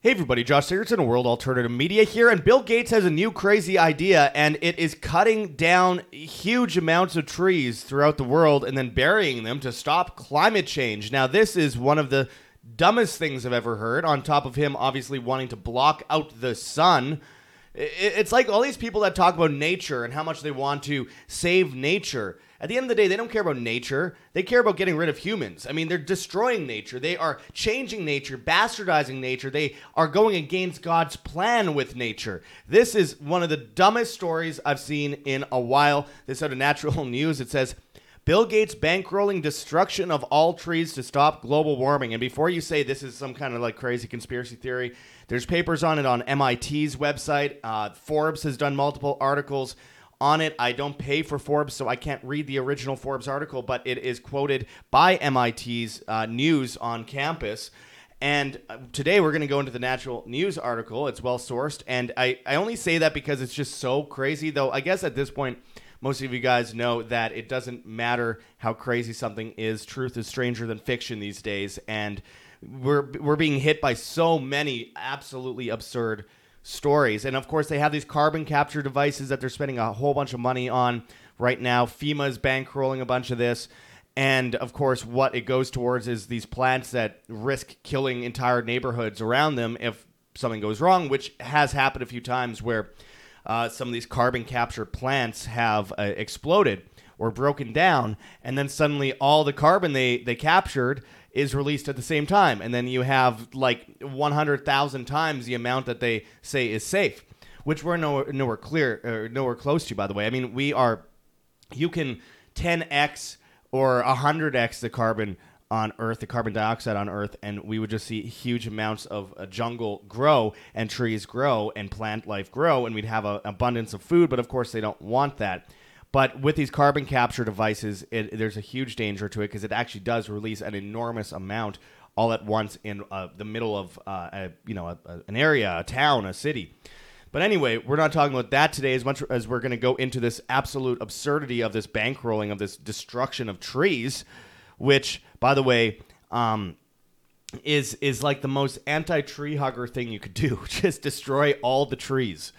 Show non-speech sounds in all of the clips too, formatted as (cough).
Hey everybody, Josh Sigurdson, of World Alternative Media here, and Bill Gates has a new crazy idea, and it is cutting down huge amounts of trees throughout the world and then burying them to stop climate change. Now, this is one of the dumbest things I've ever heard, on top of him obviously wanting to block out the sun. It's like all these people that talk about nature and how much they want to save nature. At the end of the day, they don't care about nature. They care about getting rid of humans. I mean, they're destroying nature. They are changing nature, bastardizing nature. They are going against God's plan with nature. This is one of the dumbest stories I've seen in a while. This out of Natural (laughs) News. It says, Bill Gates bankrolling destruction of all trees to stop global warming. And before you say this is some kind of like crazy conspiracy theory, there's papers on it on MIT's website. Uh, Forbes has done multiple articles on it. I don't pay for Forbes, so I can't read the original Forbes article, but it is quoted by MIT's uh, news on campus. And uh, today we're going to go into the natural news article. It's well sourced. And I, I only say that because it's just so crazy, though I guess at this point, most of you guys know that it doesn't matter how crazy something is. Truth is stranger than fiction these days. And we're, we're being hit by so many absolutely absurd stories. And of course, they have these carbon capture devices that they're spending a whole bunch of money on right now. FEMA is bankrolling a bunch of this. And of course, what it goes towards is these plants that risk killing entire neighborhoods around them if something goes wrong, which has happened a few times where uh, some of these carbon capture plants have uh, exploded or broken down, and then suddenly all the carbon they, they captured is released at the same time. And then you have like 100,000 times the amount that they say is safe, which we're nowhere, nowhere clear, or nowhere close to, by the way. I mean, we are, you can 10x or 100x the carbon on Earth, the carbon dioxide on Earth, and we would just see huge amounts of uh, jungle grow and trees grow and plant life grow, and we'd have an abundance of food. But of course, they don't want that. But with these carbon capture devices, it, there's a huge danger to it because it actually does release an enormous amount all at once in uh, the middle of uh, a, you know a, a- an area, a town, a city. But anyway, we're not talking about that today as much as we're going to go into this absolute absurdity of this bankrolling of this destruction of trees, which, by the way, um, is is like the most anti-tree hugger thing you could do. (laughs) Just destroy all the trees.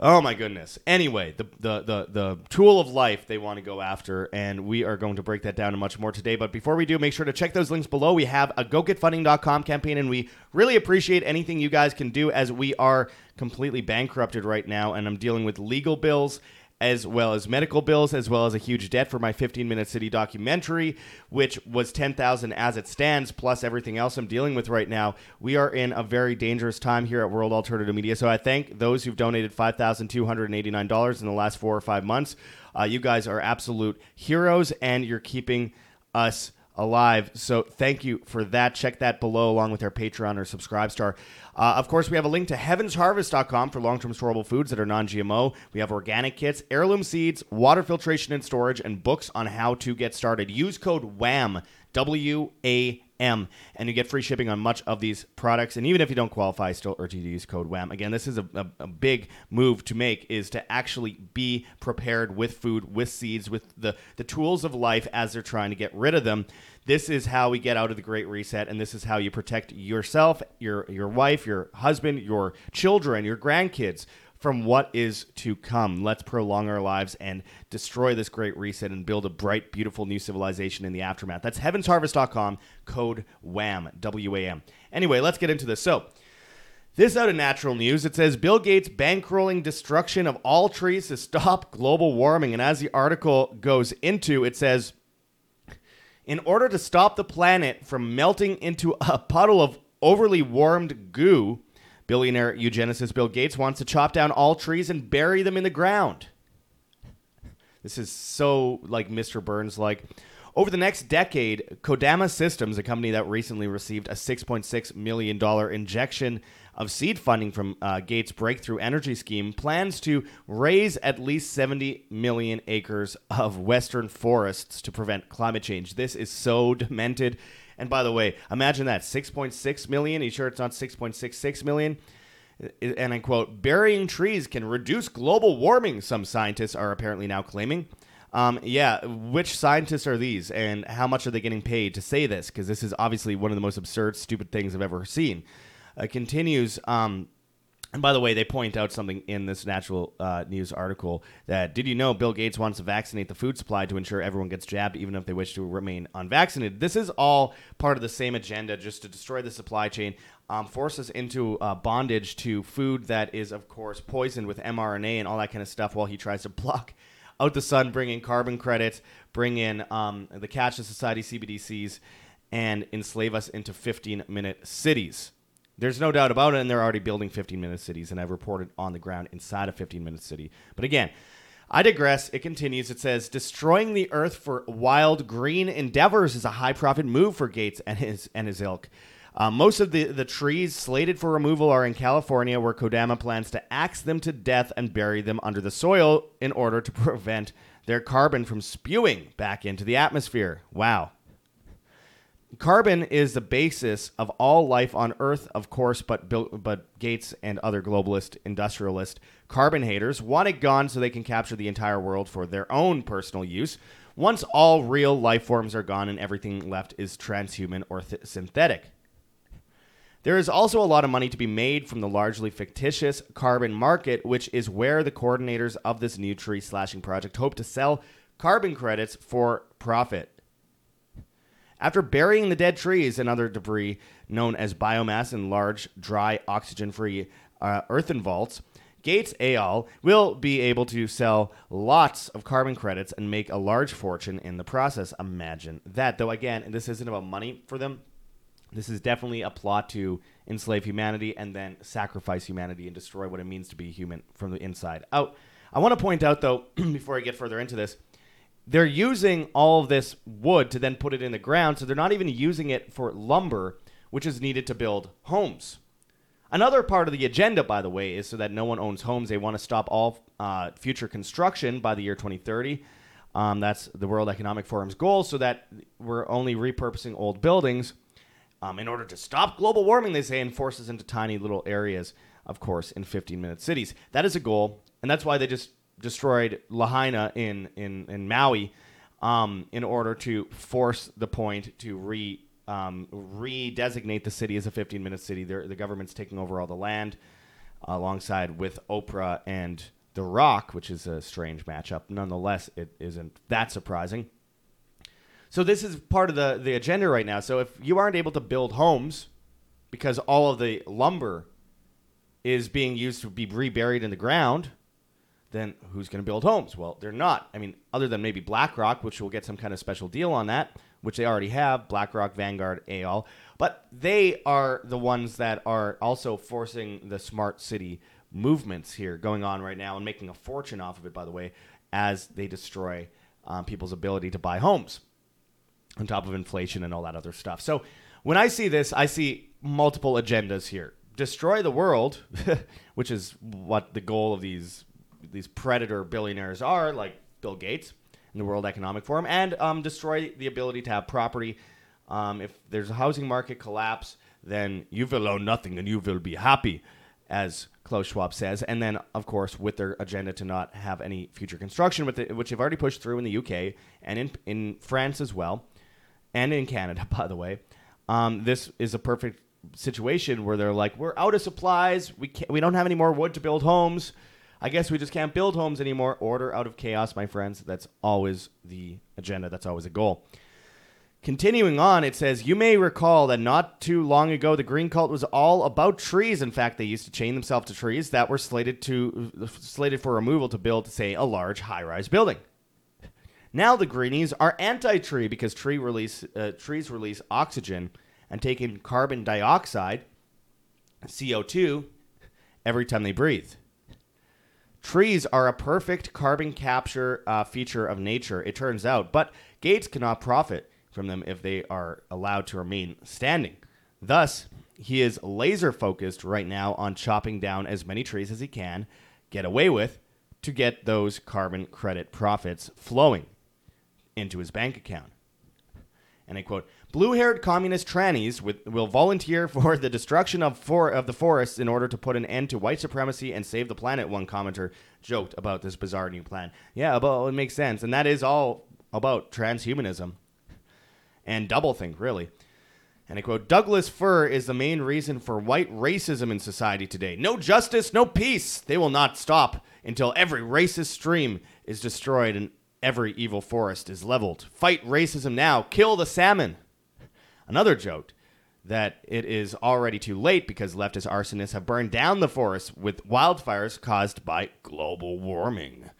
Oh my goodness. Anyway, the, the the the tool of life they want to go after, and we are going to break that down and much more today. But before we do, make sure to check those links below. We have a gogetfunding.com campaign, and we really appreciate anything you guys can do as we are completely bankrupted right now, and I'm dealing with legal bills as well as medical bills, as well as a huge debt for my 15 minute city documentary, which was 10,000 as it stands, plus everything else I'm dealing with right now. We are in a very dangerous time here at World Alternative Media. So I thank those who've donated $5,289 in the last four or five months. Uh, you guys are absolute heroes, and you're keeping us alive. So thank you for that. Check that below along with our Patreon or Subscribe Star. Uh, of course, we have a link to heavensharvest.com for long term storable foods that are non GMO. We have organic kits, heirloom seeds, water filtration and storage, and books on how to get started. Use code WHAM, W A M, and you get free shipping on much of these products. And even if you don't qualify, still urge you to use code WHAM. Again, this is a, a, a big move to make is to actually be prepared with food, with seeds, with the, the tools of life as they're trying to get rid of them. This is how we get out of the Great Reset, and this is how you protect yourself, your your wife, your husband, your children, your grandkids from what is to come. Let's prolong our lives and destroy this great reset and build a bright, beautiful new civilization in the aftermath. That's heavensharvest.com, code WHAM, W A M. Anyway, let's get into this. So, this out of natural news. It says Bill Gates bankrolling destruction of all trees to stop (laughs) global warming. And as the article goes into, it says in order to stop the planet from melting into a puddle of overly warmed goo, billionaire eugenicist Bill Gates wants to chop down all trees and bury them in the ground. This is so like Mr. Burns like. Over the next decade, Kodama Systems, a company that recently received a $6.6 million injection of seed funding from uh, Gates' Breakthrough Energy Scheme, plans to raze at least 70 million acres of western forests to prevent climate change. This is so demented. And by the way, imagine that 6.6 million. Are you sure it's not 6.66 million? And I quote, burying trees can reduce global warming, some scientists are apparently now claiming. Um, yeah, which scientists are these, and how much are they getting paid to say this? Because this is obviously one of the most absurd, stupid things I've ever seen. uh, continues. Um, and by the way, they point out something in this natural uh, news article that did you know Bill Gates wants to vaccinate the food supply to ensure everyone gets jabbed, even if they wish to remain unvaccinated? This is all part of the same agenda, just to destroy the supply chain, um, force us into uh, bondage to food that is, of course, poisoned with mRNA and all that kind of stuff, while he tries to block out the sun, bring in carbon credits, bring in um, the Cashless Society CBDCs, and enslave us into 15 minute cities. There's no doubt about it, and they're already building 15 minute cities, and I've reported on the ground inside a 15 minute city. But again, I digress. It continues. It says, destroying the earth for wild green endeavors is a high profit move for Gates and his and his ilk. Uh, most of the, the trees slated for removal are in California, where Kodama plans to axe them to death and bury them under the soil in order to (laughs) prevent their carbon from spewing back into the atmosphere. Wow. Carbon is the basis of all life on Earth, of course, but Bill, but Gates and other globalist industrialist carbon haters want it gone so they can capture the entire world for their own personal use. Once all real life forms are gone and everything left is transhuman or th- synthetic. There is also a lot of money to be made from the largely fictitious carbon market, which is where the coordinators of this new tree slashing project hope to sell carbon credits for profit. After burying the dead trees and other debris known as biomass in large, dry, oxygen free uh, earthen vaults, Gates al. will be able to sell lots of carbon credits and make a large fortune in the process. Imagine that. Though, again, this isn't about money for them. This is definitely a plot to enslave humanity and then sacrifice humanity and destroy what it means to be human from the inside out. I want to point out, though, (clears throat) before I get further into this, they're using all of this wood to then put it in the ground, so they're not even using it for lumber, which is needed to build homes. Another part of the agenda, by the way, is so that no one owns homes. They want to stop all uh, future construction by the year 2030. Um, that's the World Economic Forum's goal, so that we're only repurposing old buildings um, in order to stop global warming, they say, and force us into tiny little areas, of course, in 15 minute cities. That is a goal, and that's why they just destroyed Lahaina in in in Maui um, in order to force the point to re um, redesignate the city as a 15 minute city. They're, the government's taking over all the land alongside with Oprah and The Rock, which is a strange matchup. Nonetheless, it isn't that surprising. So this is part of the, the agenda right now. So if you aren't able to build homes because all of the lumber is being used to be reburied in the ground, then who's going to build homes? Well, they're not. I mean, other than maybe BlackRock, which will get some kind of special deal on that, which they already have BlackRock, Vanguard, AL. But they are the ones that are also forcing the smart city movements here going on right now and making a fortune off of it, by the way, as they destroy um, people's ability to buy homes on top of inflation and all that other stuff. So when I see this, I see multiple agendas here. Destroy the world, (laughs) which is what the goal of these these predator billionaires are, like Bill Gates and the World Economic Forum, and um, destroy the ability to have property. Um, if there's a housing market collapse, then you will own nothing and you will be happy, as Klaus Schwab says. And then, of course, with their agenda to not have any future construction, with it, which they've already pushed through in the UK and in, in France as well, and in Canada, (laughs) by the way. Um, this is a perfect situation where they're like, we're out of supplies. We can't, we don't have any more wood to build homes. I guess we just can't build homes anymore. Order out of chaos, my friends. That's always the agenda. That's always a goal. Continuing on, it says, You may recall that not too long ago, the green cult was all about trees. In fact, they used to chain themselves to trees that were slated to slated for removal to build, say, a large high-rise building. Now the greenies are anti-tree because tree release uh, trees release oxygen and take in carbon dioxide, CO2, every time they breathe. Trees are a perfect carbon capture uh, feature of nature, it turns out, but Gates cannot profit from them if they are allowed to remain standing. Thus, he is laser focused right now on chopping down as many trees as he can get away with to get those carbon credit profits flowing into his bank account. And I quote, blue-haired communist trannies with, will volunteer (laughs) for the destruction of, for, of the forests in order to put an end to white supremacy and save the planet, one commenter joked about this bizarre new plan. Yeah, but it makes sense. And that is all about transhumanism and doublethink, really. And I quote Douglas fir is the main reason for white racism in society today. No justice, no peace. They will not stop until every racist stream is destroyed and every evil forest is leveled. Fight racism now. Kill the salmon. Another joked that it is already too late because leftist arsonists have burned down the forest with wildfires caused by global warming.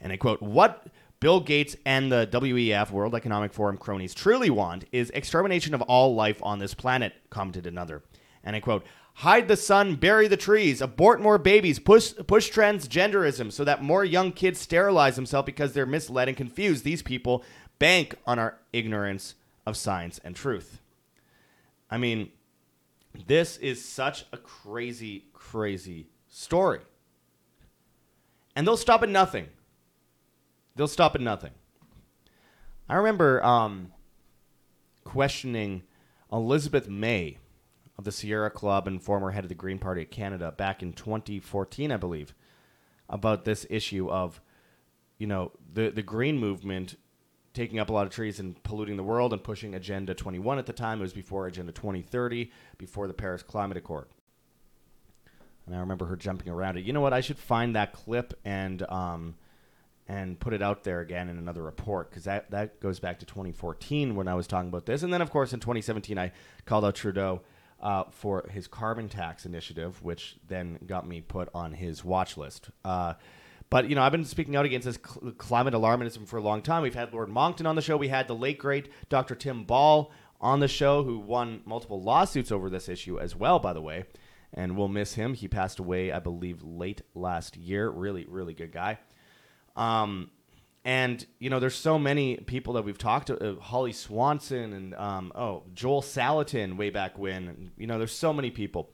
And I quote, What Bill Gates and the WEF, World Economic Forum cronies, truly want is extermination of all life on this planet, commented another. And I quote, Hide the sun, bury the trees, abort more babies, push, push transgenderism so that more young kids sterilize themselves because they're misled and confused. These people bank on our ignorance of science and truth. I mean, this is such a crazy, crazy story. And they'll stop at nothing. They'll stop at nothing. I remember um, questioning Elizabeth May of the Sierra Club and former head of the Green Party of Canada back in 2014, I believe, about this issue of, you know, the the green movement taking up a lot of trees and polluting the world and pushing Agenda 21 at the time. It was before Agenda 2030, before the Paris Climate Accord. And I remember her jumping around it. You know what? I should find that clip and um, and put it out there again in another report because that, that goes back to 2014 when I was talking about this. And then, of course, in 2017, I called out Trudeau uh, for his carbon tax initiative, which then got me put on his watch list. Uh, but you know, I've been speaking out against this cl- climate alarmism for a long time. We've had Lord Monckton on the show. We had the late great Dr. Tim Ball on the show, who won multiple lawsuits over this issue as well. By the way, and we'll miss him. He passed away, I believe, late last year. Really, really good guy. Um, and you know, there's so many people that we've talked to, uh, Holly Swanson and um, oh Joel Salatin way back when. You know, there's so many people,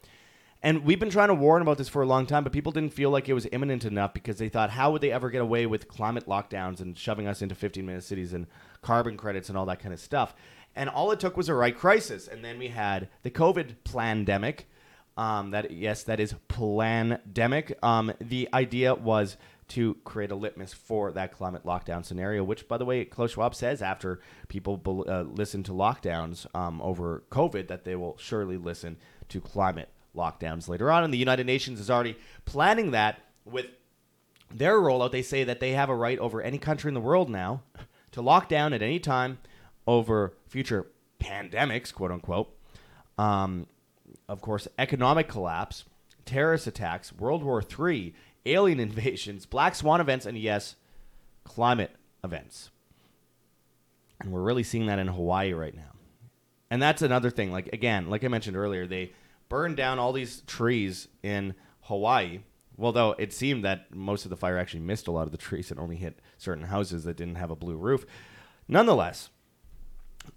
and we've been trying to warn about this for a long time, but people didn't feel like it was imminent enough because they thought, how would they ever get away with climate lockdowns and shoving us into 15 minute cities and carbon credits and all that kind of stuff? And all it took was a right crisis, and then we had the COVID pandemic. Um, that yes, that is pandemic. Um, the idea was to create a litmus for that climate lockdown scenario, which, by the way, Klaus Schwab says after people uh, listen to lockdowns um, over COVID, that they will surely listen to climate lockdowns later on. And the United Nations is already planning that with their rollout. They say that they have a right over any country in the world now to lock down at any time over future pandemics, quote unquote. Um, of course, economic collapse, terrorist attacks, World War III, alien (laughs) invasions, black swan events, and yes, climate events. And we're really seeing that in Hawaii right now. And that's another thing. Like, again, like I mentioned earlier, they burned down all these trees in Hawaii. Well, though it seemed that most of the fire actually missed a lot of the trees and only hit certain houses that didn't have a blue roof. Nonetheless,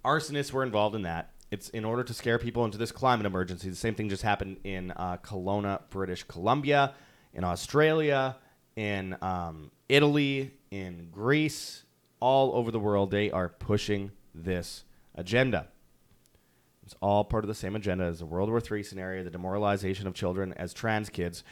arsonists were involved in that. It's in order to scare people into this climate emergency. The same thing just happened in uh, Kelowna, British Columbia in Australia, in um, Italy, in Greece, all over the world. They are pushing this agenda. It's all part of the same agenda as the World War III scenario, the demoralization of children as trans kids,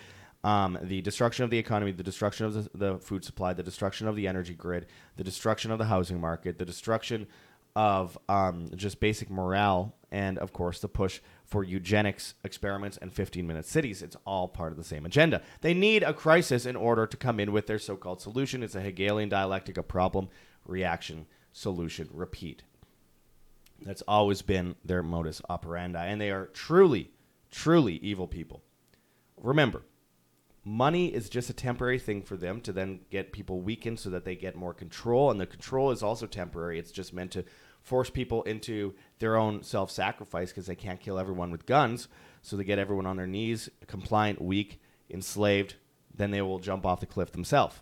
um, the destruction of the economy, the destruction of the, the, food supply, the destruction of the energy grid, the destruction of the housing market, the destruction of um, just basic morale, and of course the push for eugenics experiments and 15 minute cities. It's all part of the same agenda. They need a crisis in order to come in with their so called solution. It's a Hegelian dialectic of problem, reaction, solution, repeat. That's always been their modus operandi. And they are truly, truly evil people. Remember, money is just a temporary thing for them to then get people weakened so that they get more control. And the control is also temporary. It's just meant to force people into their own self sacrifice because they can't kill everyone with guns. So they get everyone on their knees, compliant, weak, enslaved. Then they will jump off the cliff themselves.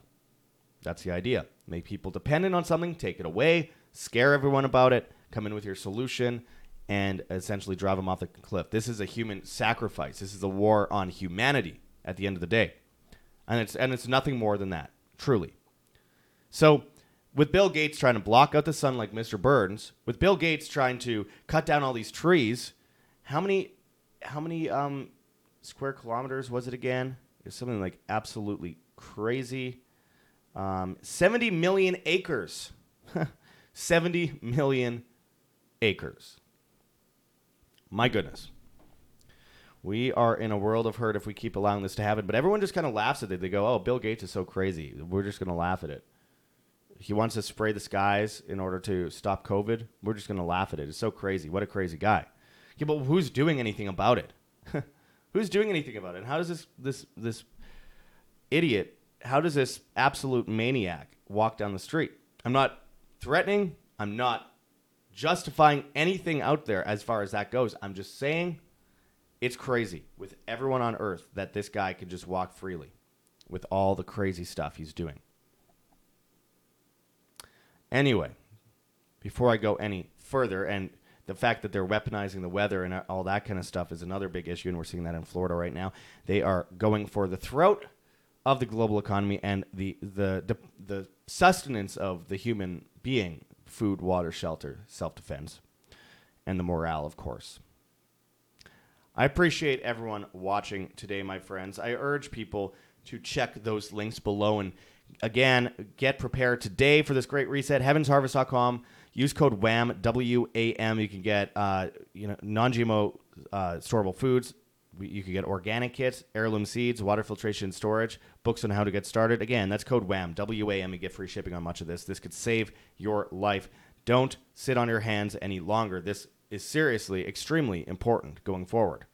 That's the idea. Make people dependent on something, take it away, scare everyone about it, come in with your solution, and essentially drive them off the cliff. This is a human sacrifice. This is a war on humanity at the end of the day. And it's and it's nothing more than that, truly. So with Bill Gates trying to block out the sun like Mr. Burns, with Bill Gates trying to cut down all these trees, how many how many um, square kilometers was it again? It's something like absolutely crazy. Um, 70 million acres. (laughs) 70 million acres. My goodness. We are in a world of hurt if we keep allowing this to happen. But everyone just kind of laughs at it. They go, oh, Bill Gates is so crazy. We're just going to laugh at it. He wants to spray the skies in order to stop COVID. We're just going to laugh at it. It's so crazy. What a crazy guy. Yeah, but who's doing anything about it? (laughs) who's doing anything about it? And how does this this this idiot? How does this absolute maniac walk down the street? I'm not threatening. I'm not justifying anything out there as far as that goes. I'm just saying it's crazy with everyone on earth that this guy could just walk freely with all the crazy stuff he's doing. Anyway, before I go any further, and the fact that they're weaponizing the weather and all that kind of stuff is another big issue, and we're seeing that in Florida right now. They are going for the throat of the global economy and the the the, the sustenance of the human being: food, water, shelter, self defense, and the morale, of course. I appreciate everyone watching today, my friends. I urge people to check those links below and again get prepared today for this great reset. Heavensharvest.com. Use code WHAM W A M. You can get uh, you know non-GMO uh, storable foods. You could get organic kits, heirloom seeds, water filtration and storage, books on how to get started. Again, that's code WHAM W A M. You get free shipping on much of this. This could save your life. Don't sit on your hands any longer. This is seriously extremely important going forward.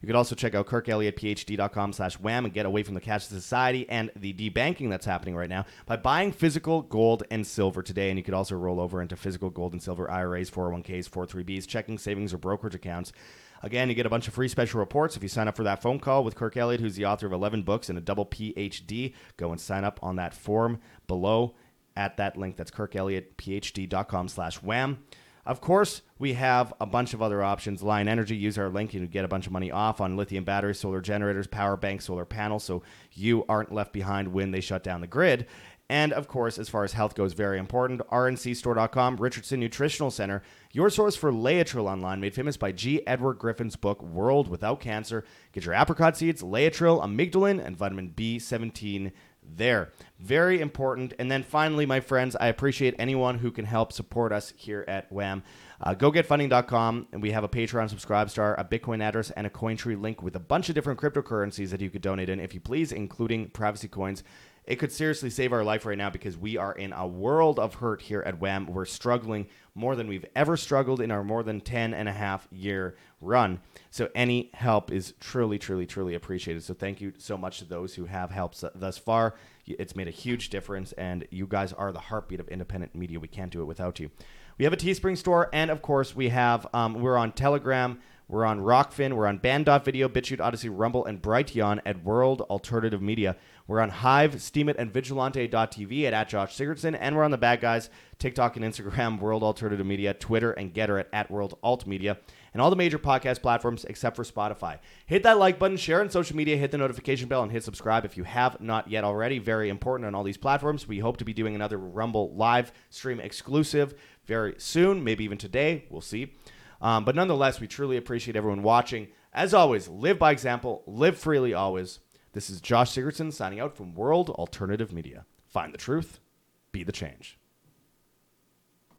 You could also check out kirkelliottphd.com slash wham and get away from the cash society and the debanking that's happening right now by buying physical gold and silver today. And you could also roll over into physical gold and silver IRAs, 401ks, 403bs, checking, savings, or brokerage accounts. Again, you get a bunch of free special reports if you sign up for that phone call with Kirk Elliott, who's the author of 11 books and a double PhD. Go and sign up on that form below at that link. That's kirkelliottphd.com slash wham. Of course, we have a bunch of other options. Lion Energy, use our link and you get a bunch of money off on lithium batteries, solar generators, power banks, solar panels, so you aren't left behind when they shut down the grid. And of course, as far as health goes, very important. RNCstore.com, Richardson Nutritional Center, your source for Laetrile online, made famous by G. Edward Griffin's book, World Without Cancer. Get your apricot seeds, Laetrile, amygdalin, and vitamin B17 there. Very important. And then finally, my friends, I appreciate anyone who can help support us here at WHAM. Uh, GoGetFunding.com, and we have a Patreon subscribe star, a Bitcoin address, and a Cointree link with a bunch of different cryptocurrencies that you could donate in, if you please, including privacy coins. It could seriously save our life right now because we are in a world of hurt here at WHAM. We're struggling more than we've ever struggled in our more than 10 and a half year run. So any help is truly, truly, truly appreciated. So thank you so much to those who have helped thus far. It's made a huge difference, and you guys are the heartbeat of independent media. We can't do it without you. We have a Teespring store, and of course, we have um, we're on Telegram. We're on Rokfin. We're on Band.video, BitChute, Odysee, Rumble, and Brighteon at World Alternative Media. We're on Hive, Steemit, and Vigilante.tv at, at Josh Sigurdson. And we're on the bad guys, TikTok and Instagram, World Alternative Media, Twitter, and Gettr at, at World Alt Media, and all the major podcast platforms except for Spotify. Hit that like button, share on social media, hit the notification bell, and hit subscribe if you have not yet already. Very important on all these platforms. We hope to be doing another Rumble live stream exclusive very soon, maybe even today. We'll see. Um, but nonetheless, we truly appreciate everyone watching. As always, live by example, live freely always. This is Josh Sigurdson signing out from World Alternative Media. Find the truth, be the change.